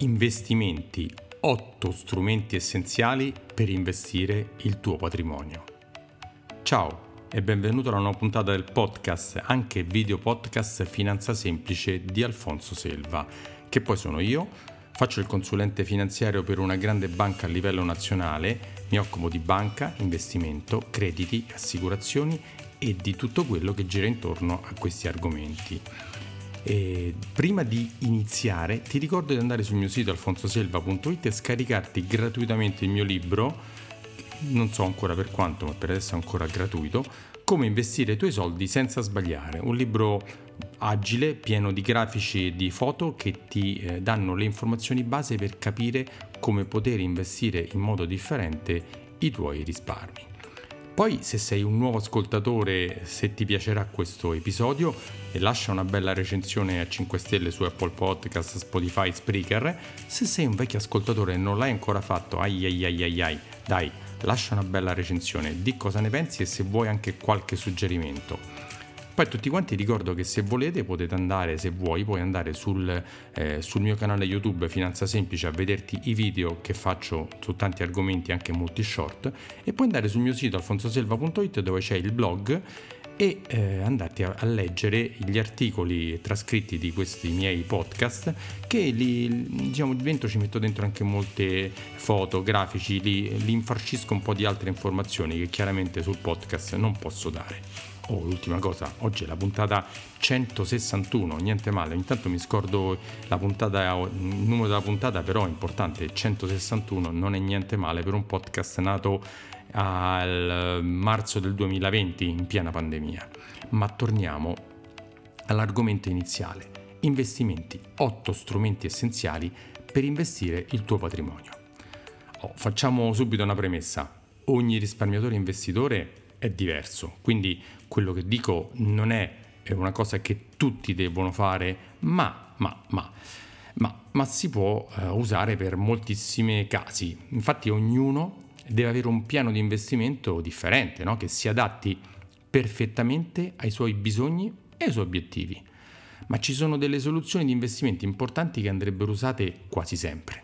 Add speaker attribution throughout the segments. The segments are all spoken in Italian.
Speaker 1: Investimenti, 8 strumenti essenziali per investire il tuo patrimonio. Ciao e benvenuto alla nuova puntata del podcast, anche video podcast Finanza Semplice di Alfonso Selva, che poi sono io, faccio il consulente finanziario per una grande banca a livello nazionale, mi occupo di banca, investimento, crediti, assicurazioni e di tutto quello che gira intorno a questi argomenti. E prima di iniziare ti ricordo di andare sul mio sito alfonsoselva.it e scaricarti gratuitamente il mio libro, non so ancora per quanto, ma per adesso è ancora gratuito, Come investire i tuoi soldi senza sbagliare. Un libro agile, pieno di grafici e di foto che ti eh, danno le informazioni base per capire come poter investire in modo differente i tuoi risparmi. Poi se sei un nuovo ascoltatore, se ti piacerà questo episodio, lascia una bella recensione a 5 stelle su Apple Podcast, Spotify, Spreaker. Se sei un vecchio ascoltatore e non l'hai ancora fatto, ai ai ai ai ai, dai, lascia una bella recensione, di cosa ne pensi e se vuoi anche qualche suggerimento. Poi tutti quanti ricordo che se volete potete andare, se vuoi, puoi andare sul, eh, sul, mio canale YouTube Finanza Semplice a vederti i video che faccio su tanti argomenti, anche molti short, e puoi andare sul mio sito alfonsoselva.it dove c'è il blog e eh, andate a, a, leggere gli articoli trascritti di questi miei podcast che li, diciamo, dentro ci metto dentro anche molte foto, grafici, li, li infarcisco un po' di altre informazioni che chiaramente sul podcast non posso dare. Oh, l'ultima cosa, oggi è la puntata 161, niente male, ogni tanto mi scordo la puntata, il numero della puntata, però è importante, 161 non è niente male per un podcast nato al marzo del 2020 in piena pandemia. Ma torniamo all'argomento iniziale, investimenti, 8 strumenti essenziali per investire il tuo patrimonio. Oh, facciamo subito una premessa, ogni risparmiatore investitore è diverso, quindi quello che dico non è una cosa che tutti devono fare, ma, ma, ma, ma, ma si può uh, usare per moltissimi casi. Infatti ognuno deve avere un piano di investimento differente, no? che si adatti perfettamente ai suoi bisogni e ai suoi obiettivi. Ma ci sono delle soluzioni di investimenti importanti che andrebbero usate quasi sempre.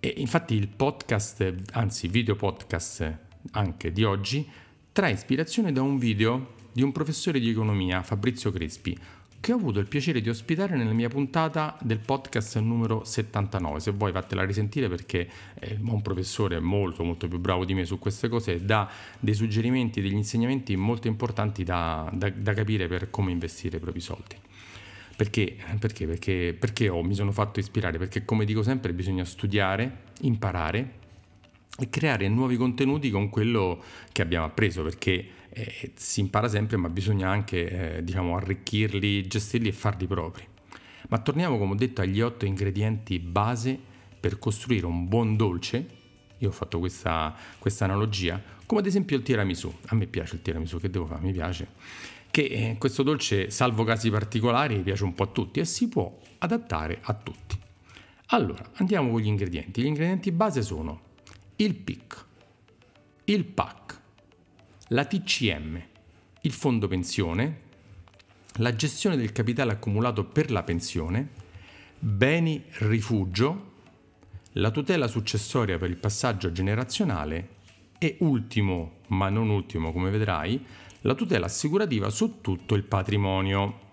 Speaker 1: E infatti il podcast, anzi video podcast anche di oggi, trae ispirazione da un video di un professore di economia, Fabrizio Crespi, che ho avuto il piacere di ospitare nella mia puntata del podcast numero 79. Se vuoi fatela risentire perché è un professore molto molto più bravo di me su queste cose e dà dei suggerimenti, degli insegnamenti molto importanti da, da, da capire per come investire i propri soldi. Perché? Perché? Perché, perché ho, mi sono fatto ispirare? Perché come dico sempre bisogna studiare, imparare e creare nuovi contenuti con quello che abbiamo appreso, perché eh, si impara sempre, ma bisogna anche eh, diciamo, arricchirli, gestirli e farli propri. Ma torniamo, come ho detto, agli otto ingredienti base per costruire un buon dolce. Io ho fatto questa, questa analogia, come ad esempio il tiramisù. A me piace il tiramisù, che devo fare? Mi piace. Che eh, questo dolce, salvo casi particolari, piace un po' a tutti e si può adattare a tutti. Allora, andiamo con gli ingredienti. Gli ingredienti base sono il PIC, il PAC, la TCM, il fondo pensione, la gestione del capitale accumulato per la pensione, beni rifugio, la tutela successoria per il passaggio generazionale e ultimo, ma non ultimo come vedrai, la tutela assicurativa su tutto il patrimonio.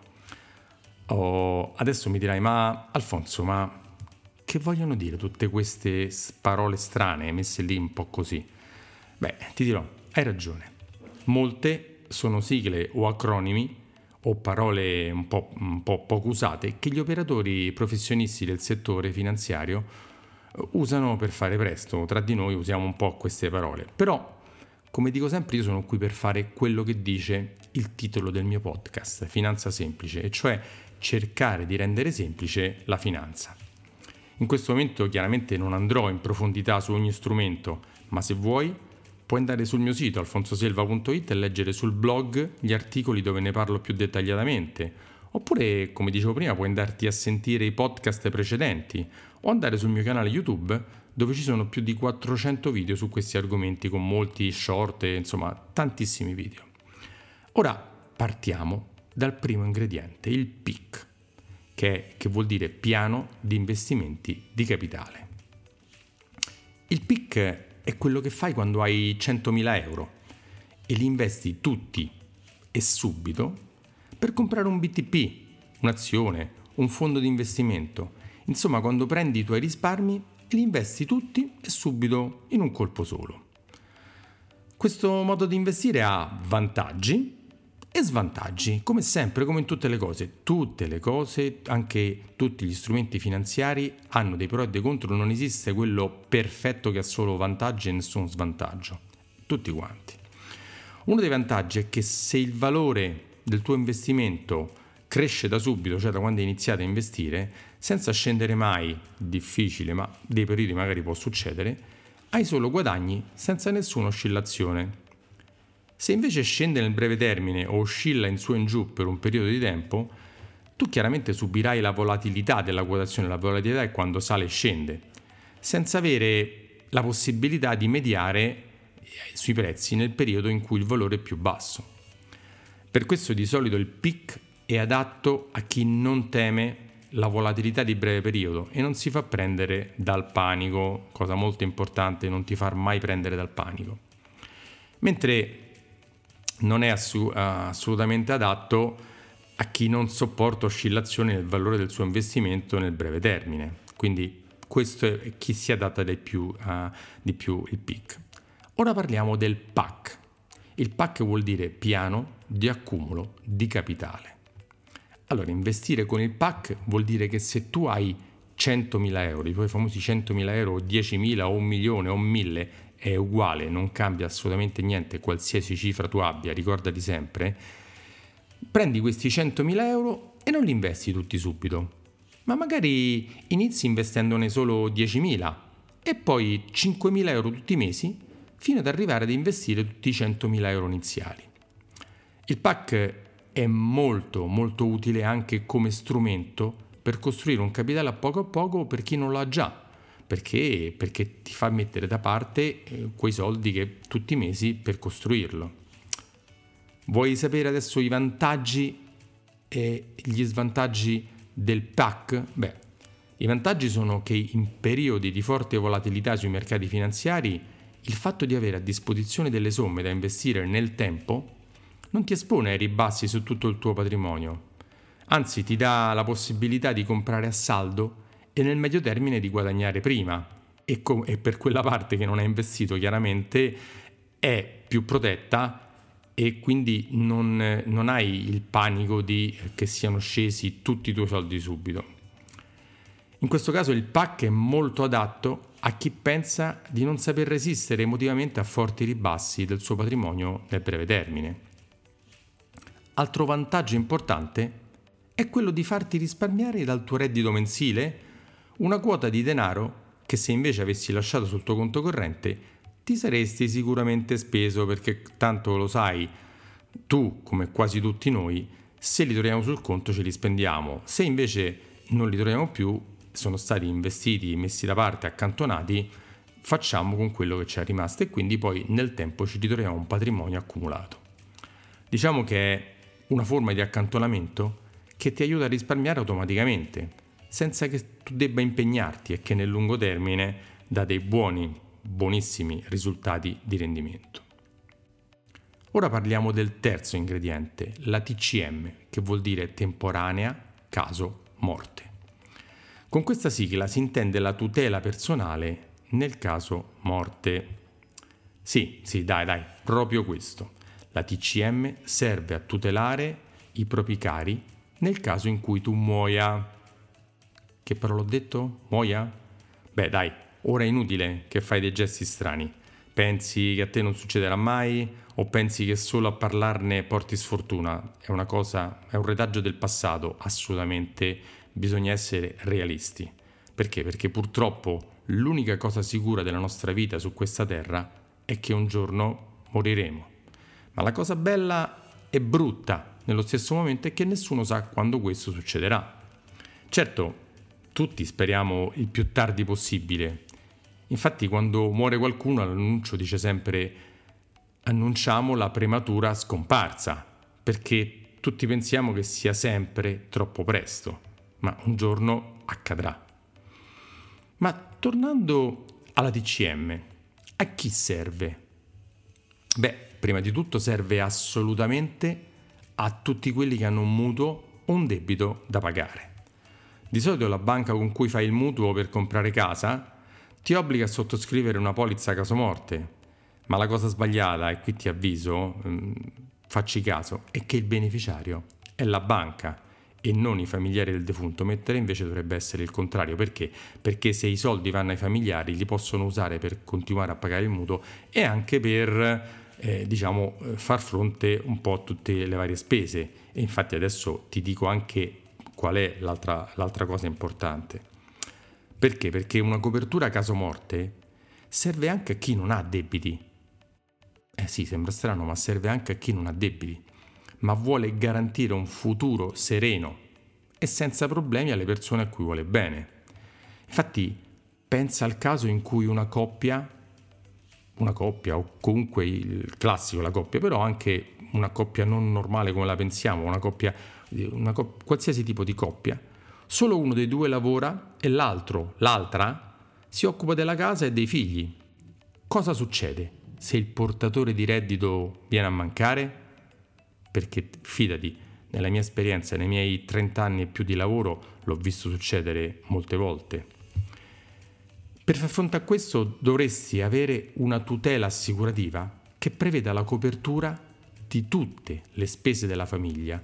Speaker 1: Oh, adesso mi dirai, ma Alfonso, ma che vogliono dire tutte queste parole strane messe lì un po' così? Beh, ti dirò, hai ragione. Molte sono sigle o acronimi o parole un po', un po' poco usate che gli operatori professionisti del settore finanziario eh, usano per fare presto. Tra di noi usiamo un po' queste parole. Però, come dico sempre, io sono qui per fare quello che dice il titolo del mio podcast, Finanza Semplice, e cioè cercare di rendere semplice la finanza. In questo momento chiaramente non andrò in profondità su ogni strumento, ma se vuoi puoi andare sul mio sito alfonsoselva.it e leggere sul blog gli articoli dove ne parlo più dettagliatamente. Oppure, come dicevo prima, puoi andarti a sentire i podcast precedenti o andare sul mio canale YouTube dove ci sono più di 400 video su questi argomenti con molti short insomma tantissimi video. Ora partiamo dal primo ingrediente, il PIC che, che vuol dire piano di investimenti di capitale. Il PIC è quello che fai quando hai 100.000 euro e li investi tutti e subito per comprare un BTP, un'azione, un fondo di investimento. Insomma, quando prendi i tuoi risparmi e li investi tutti e subito in un colpo solo. Questo modo di investire ha vantaggi e svantaggi, come sempre, come in tutte le cose. Tutte le cose, anche tutti gli strumenti finanziari hanno dei pro e dei contro, non esiste quello perfetto che ha solo vantaggi e nessun svantaggio. Tutti quanti. Uno dei vantaggi è che se il valore del tuo investimento cresce da subito, cioè da quando hai iniziato a investire, senza scendere mai, difficile, ma dei periodi magari può succedere, hai solo guadagni senza nessuna oscillazione se invece scende nel breve termine o oscilla in su e in giù per un periodo di tempo, tu chiaramente subirai la volatilità della quotazione, la volatilità è quando sale e scende, senza avere la possibilità di mediare eh, sui prezzi nel periodo in cui il valore è più basso. Per questo di solito il PIC è adatto a chi non teme la volatilità di breve periodo e non si fa prendere dal panico, cosa molto importante, non ti far mai prendere dal panico. Mentre non è assu- assolutamente adatto a chi non sopporta oscillazioni nel valore del suo investimento nel breve termine. Quindi questo è chi si adatta di più, uh, di più il PIC. Ora parliamo del PAC. Il PAC vuol dire piano di accumulo di capitale. Allora, investire con il PAC vuol dire che se tu hai 100.000 euro, i tuoi famosi 100.000 euro, 10.000 o un milione o 1.000 è uguale, non cambia assolutamente niente, qualsiasi cifra tu abbia, ricordati sempre, prendi questi 100.000 euro e non li investi tutti subito, ma magari inizi investendone solo 10.000 e poi 5.000 euro tutti i mesi fino ad arrivare ad investire tutti i 100.000 euro iniziali. Il PAC è molto molto utile anche come strumento per costruire un capitale a poco a poco per chi non l'ha già perché, perché ti fa mettere da parte eh, quei soldi che tutti i mesi per costruirlo. Vuoi sapere adesso i vantaggi e gli svantaggi del PAC? Beh, i vantaggi sono che in periodi di forte volatilità sui mercati finanziari il fatto di avere a disposizione delle somme da investire nel tempo non ti espone ai ribassi su tutto il tuo patrimonio, anzi ti dà la possibilità di comprare a saldo e nel medio termine di guadagnare prima e, com- e per quella parte che non hai investito chiaramente è più protetta e quindi non, non hai il panico di che siano scesi tutti i tuoi soldi subito. In questo caso il PAC è molto adatto a chi pensa di non saper resistere emotivamente a forti ribassi del suo patrimonio nel breve termine. Altro vantaggio importante è quello di farti risparmiare dal tuo reddito mensile una quota di denaro che se invece avessi lasciato sul tuo conto corrente ti saresti sicuramente speso perché tanto lo sai, tu come quasi tutti noi, se li troviamo sul conto ce li spendiamo, se invece non li troviamo più, sono stati investiti, messi da parte, accantonati, facciamo con quello che ci è rimasto e quindi poi nel tempo ci ritroviamo un patrimonio accumulato. Diciamo che è una forma di accantonamento che ti aiuta a risparmiare automaticamente senza che tu debba impegnarti e che nel lungo termine dà dei buoni, buonissimi risultati di rendimento. Ora parliamo del terzo ingrediente, la TCM, che vuol dire temporanea, caso, morte. Con questa sigla si intende la tutela personale nel caso morte. Sì, sì, dai, dai, proprio questo. La TCM serve a tutelare i propri cari nel caso in cui tu muoia. Che parola ho detto? Muoia? Beh dai, ora è inutile che fai dei gesti strani. Pensi che a te non succederà mai o pensi che solo a parlarne porti sfortuna? È una cosa, è un retaggio del passato, assolutamente bisogna essere realisti. Perché? Perché purtroppo l'unica cosa sicura della nostra vita su questa terra è che un giorno moriremo. Ma la cosa bella e brutta nello stesso momento è che nessuno sa quando questo succederà. Certo, tutti speriamo il più tardi possibile. Infatti quando muore qualcuno l'annuncio dice sempre annunciamo la prematura scomparsa, perché tutti pensiamo che sia sempre troppo presto. ma un giorno accadrà. Ma tornando alla DCM, a chi serve? Beh, prima di tutto serve assolutamente a tutti quelli che hanno un mutuo o un debito da pagare. Di solito la banca con cui fai il mutuo per comprare casa ti obbliga a sottoscrivere una polizza caso morte, ma la cosa sbagliata, e qui ti avviso, mh, facci caso, è che il beneficiario è la banca e non i familiari del defunto, mentre invece dovrebbe essere il contrario. Perché? Perché se i soldi vanno ai familiari li possono usare per continuare a pagare il mutuo e anche per eh, diciamo, far fronte un po' a tutte le varie spese. E infatti adesso ti dico anche qual è l'altra, l'altra cosa importante. Perché? Perché una copertura caso morte serve anche a chi non ha debiti. Eh sì, sembra strano, ma serve anche a chi non ha debiti ma vuole garantire un futuro sereno e senza problemi alle persone a cui vuole bene. Infatti, pensa al caso in cui una coppia, una coppia o comunque il classico la coppia, però anche una coppia non normale come la pensiamo, una coppia, una coppia qualsiasi tipo di coppia, solo uno dei due lavora e l'altro, l'altra, si occupa della casa e dei figli. Cosa succede se il portatore di reddito viene a mancare? perché fidati, nella mia esperienza, nei miei 30 anni e più di lavoro, l'ho visto succedere molte volte. Per far fronte a questo dovresti avere una tutela assicurativa che preveda la copertura di tutte le spese della famiglia,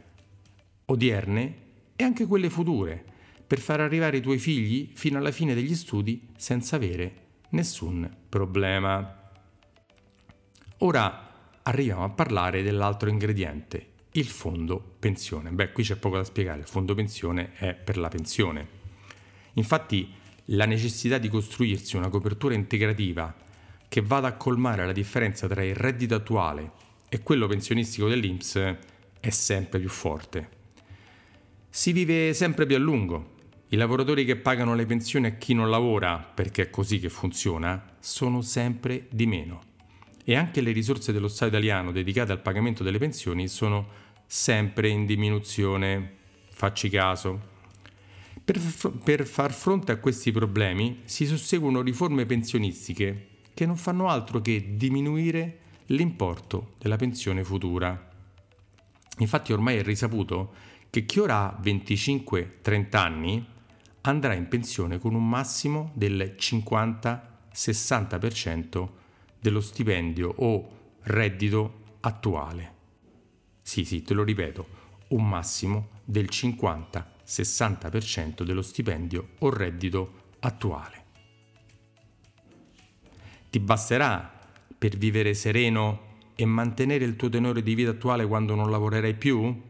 Speaker 1: odierne e anche quelle future, per far arrivare i tuoi figli fino alla fine degli studi senza avere nessun problema. Ora arriviamo a parlare dell'altro ingrediente, il fondo pensione. Beh, qui c'è poco da spiegare, il fondo pensione è per la pensione. Infatti la necessità di costruirsi una copertura integrativa che vada a colmare la differenza tra il reddito attuale e quello pensionistico dell'INPS è sempre più forte. Si vive sempre più a lungo. I lavoratori che pagano le pensioni a chi non lavora, perché è così che funziona, sono sempre di meno e anche le risorse dello Stato italiano dedicate al pagamento delle pensioni sono sempre in diminuzione. Facci caso. Per, per far fronte a questi problemi si susseguono riforme pensionistiche che non fanno altro che diminuire l'importo della pensione futura. Infatti ormai è risaputo che chi ora ha 25-30 anni andrà in pensione con un massimo del 50-60% dello stipendio o reddito attuale. Sì, sì, te lo ripeto, un massimo del 50-60% dello stipendio o reddito attuale. Ti basterà per vivere sereno e mantenere il tuo tenore di vita attuale quando non lavorerai più?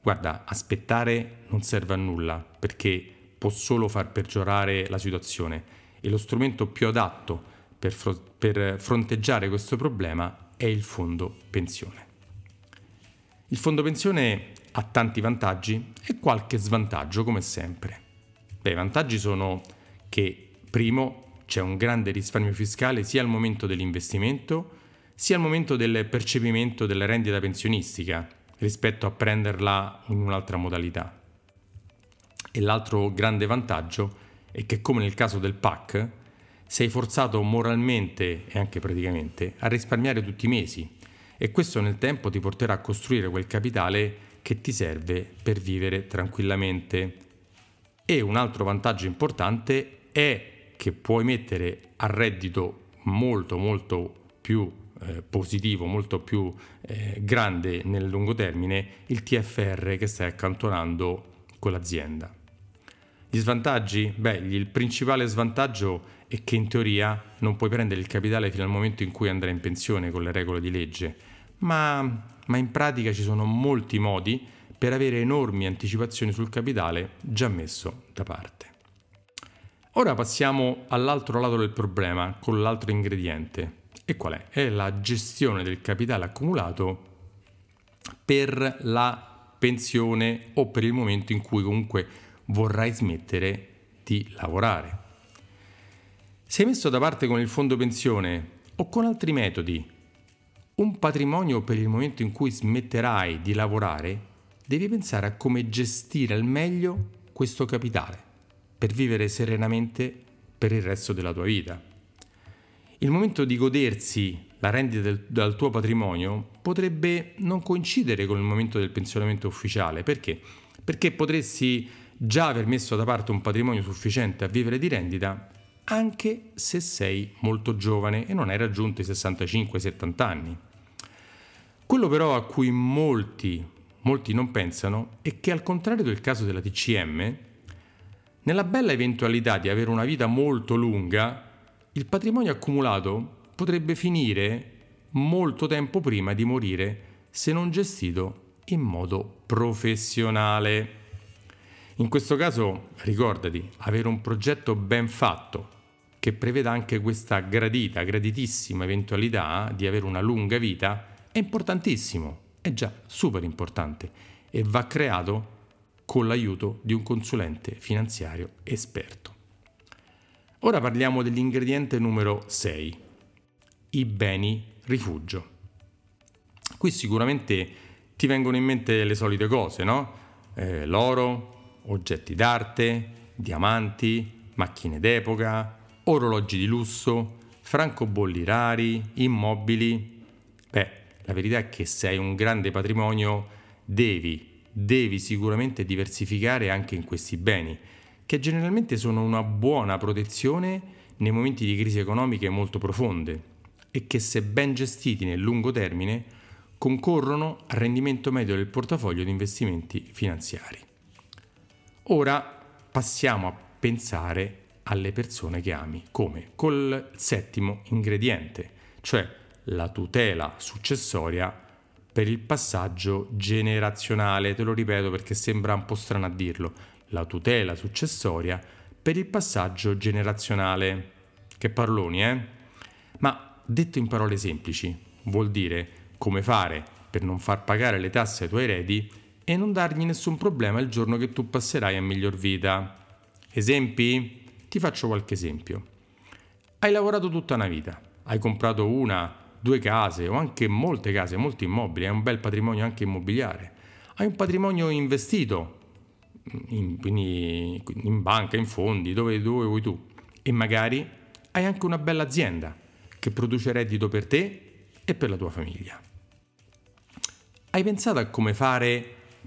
Speaker 1: Guarda, aspettare non serve a nulla perché può solo far peggiorare la situazione e lo strumento più adatto per, fro- per fronteggiare questo problema è il fondo pensione. Il fondo pensione ha tanti vantaggi e qualche svantaggio come sempre. Beh, i vantaggi sono che primo c'è un grande risparmio fiscale sia al momento dell'investimento sia al momento del percepimento della rendita pensionistica rispetto a prenderla in un'altra modalità. E l'altro grande vantaggio è che come nel caso del PAC sei forzato moralmente e anche praticamente a risparmiare tutti i mesi e questo nel tempo ti porterà a costruire quel capitale che ti serve per vivere tranquillamente. E un altro vantaggio importante è che puoi mettere a reddito molto molto più eh, positivo, molto più eh, grande nel lungo termine il TFR che stai accantonando con l'azienda. Gli svantaggi? Beh, il principale svantaggio è che in teoria non puoi prendere il capitale fino al momento in cui andrai in pensione con le regole di legge, ma, ma in pratica ci sono molti modi per avere enormi anticipazioni sul capitale già messo da parte. Ora passiamo all'altro lato del problema, con l'altro ingrediente. E qual è? È la gestione del capitale accumulato per la pensione o per il momento in cui comunque vorrai smettere di lavorare. Se hai messo da parte con il fondo pensione o con altri metodi un patrimonio per il momento in cui smetterai di lavorare, devi pensare a come gestire al meglio questo capitale per vivere serenamente per il resto della tua vita. Il momento di godersi la rendita del, dal tuo patrimonio potrebbe non coincidere con il momento del pensionamento ufficiale. Perché? Perché potresti già aver messo da parte un patrimonio sufficiente a vivere di rendita anche se sei molto giovane e non hai raggiunto i 65-70 anni. Quello però a cui molti, molti non pensano è che al contrario del caso della TCM, nella bella eventualità di avere una vita molto lunga, il patrimonio accumulato potrebbe finire molto tempo prima di morire se non gestito in modo professionale. In questo caso ricordati, avere un progetto ben fatto che preveda anche questa gradita, graditissima eventualità di avere una lunga vita è importantissimo, è già super importante e va creato con l'aiuto di un consulente finanziario esperto. Ora parliamo dell'ingrediente numero 6, i beni rifugio. Qui sicuramente ti vengono in mente le solite cose, no? Eh, l'oro, oggetti d'arte, diamanti, macchine d'epoca, orologi di lusso, francobolli rari, immobili. Beh, la verità è che se hai un grande patrimonio devi, devi sicuramente diversificare anche in questi beni, che generalmente sono una buona protezione nei momenti di crisi economiche molto profonde e che se ben gestiti nel lungo termine concorrono al rendimento medio del portafoglio di investimenti finanziari. Ora passiamo a pensare alle persone che ami, come? Col settimo ingrediente, cioè la tutela successoria per il passaggio generazionale, te lo ripeto perché sembra un po' strano a dirlo, la tutela successoria per il passaggio generazionale. Che parloni, eh? Ma Detto in parole semplici, vuol dire come fare per non far pagare le tasse ai tuoi eredi e non dargli nessun problema il giorno che tu passerai a miglior vita. Esempi? Ti faccio qualche esempio. Hai lavorato tutta una vita, hai comprato una, due case o anche molte case, molti immobili, hai un bel patrimonio anche immobiliare, hai un patrimonio investito, in, quindi in banca, in fondi, dove, dove vuoi tu, e magari hai anche una bella azienda che produce reddito per te e per la tua famiglia. Hai pensato a come fare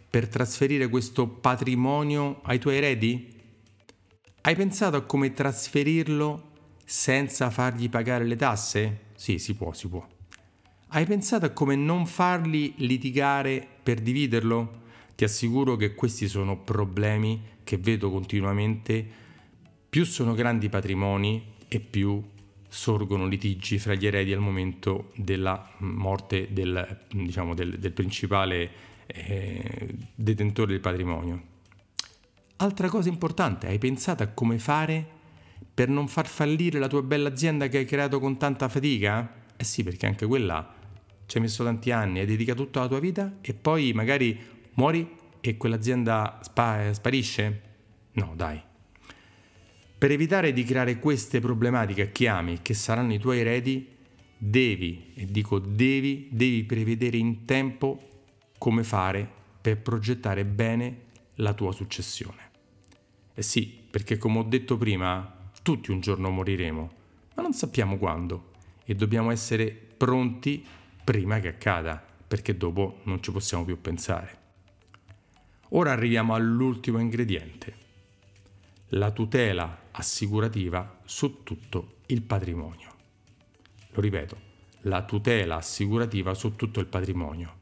Speaker 1: per trasferire questo patrimonio ai tuoi eredi? Hai pensato a come trasferirlo senza fargli pagare le tasse? Sì, si può, si può. Hai pensato a come non farli litigare per dividerlo? Ti assicuro che questi sono problemi che vedo continuamente. Più sono grandi patrimoni e più sorgono litigi fra gli eredi al momento della morte del, diciamo, del, del principale eh, detentore del patrimonio. Altra cosa importante, hai pensato a come fare per non far fallire la tua bella azienda che hai creato con tanta fatica? Eh sì, perché anche quella ci hai messo tanti anni, hai dedicato tutta la tua vita e poi magari muori e quell'azienda spa- sparisce? No, dai, per evitare di creare queste problematiche a chi ami, che saranno i tuoi eredi, devi, e dico devi, devi prevedere in tempo come fare per progettare bene la tua successione. Eh sì, perché come ho detto prima, tutti un giorno moriremo, ma non sappiamo quando e dobbiamo essere pronti prima che accada, perché dopo non ci possiamo più pensare. Ora arriviamo all'ultimo ingrediente, la tutela assicurativa su tutto il patrimonio. Lo ripeto, la tutela assicurativa su tutto il patrimonio.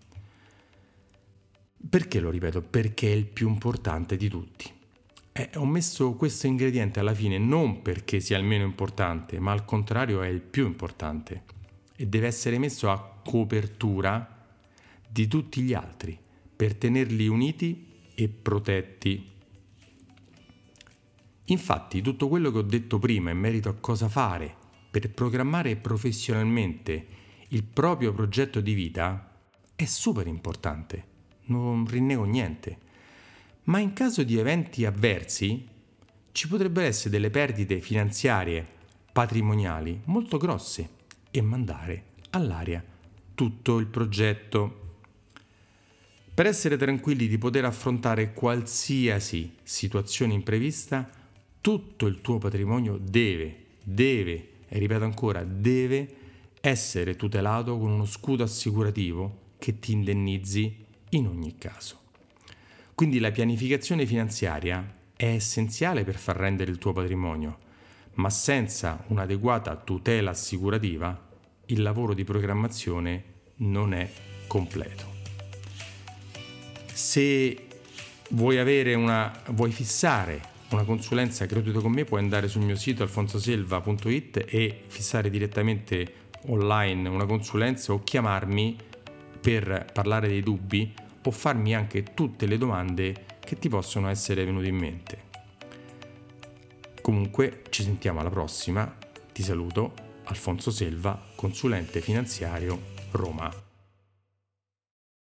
Speaker 1: Perché lo ripeto? Perché è il più importante di tutti. Eh, ho messo questo ingrediente alla fine non perché sia il meno importante, ma al contrario è il più importante. E deve essere messo a copertura di tutti gli altri per tenerli uniti e protetti. Infatti tutto quello che ho detto prima in merito a cosa fare per programmare professionalmente il proprio progetto di vita è super importante, non rinnego niente. Ma in caso di eventi avversi ci potrebbero essere delle perdite finanziarie, patrimoniali molto grosse e mandare all'aria tutto il progetto. per essere tranquilli di poter affrontare qualsiasi situazione imprevista, tutto il tuo patrimonio deve, deve, e ripeto ancora, deve essere tutelato con uno scudo assicurativo che ti indennizzi in ogni caso. Quindi la pianificazione finanziaria è essenziale per far rendere il tuo patrimonio, ma senza un'adeguata tutela assicurativa il lavoro di programmazione non è completo. Se vuoi, una, vuoi fissare una consulenza gratuita con me, puoi andare sul mio sito alfonsoselva.it e fissare direttamente online una consulenza o chiamarmi per parlare dei dubbi o farmi anche tutte le domande che ti possono essere venute in mente. Comunque ci sentiamo alla prossima, ti saluto, Alfonso Selva, consulente finanziario Roma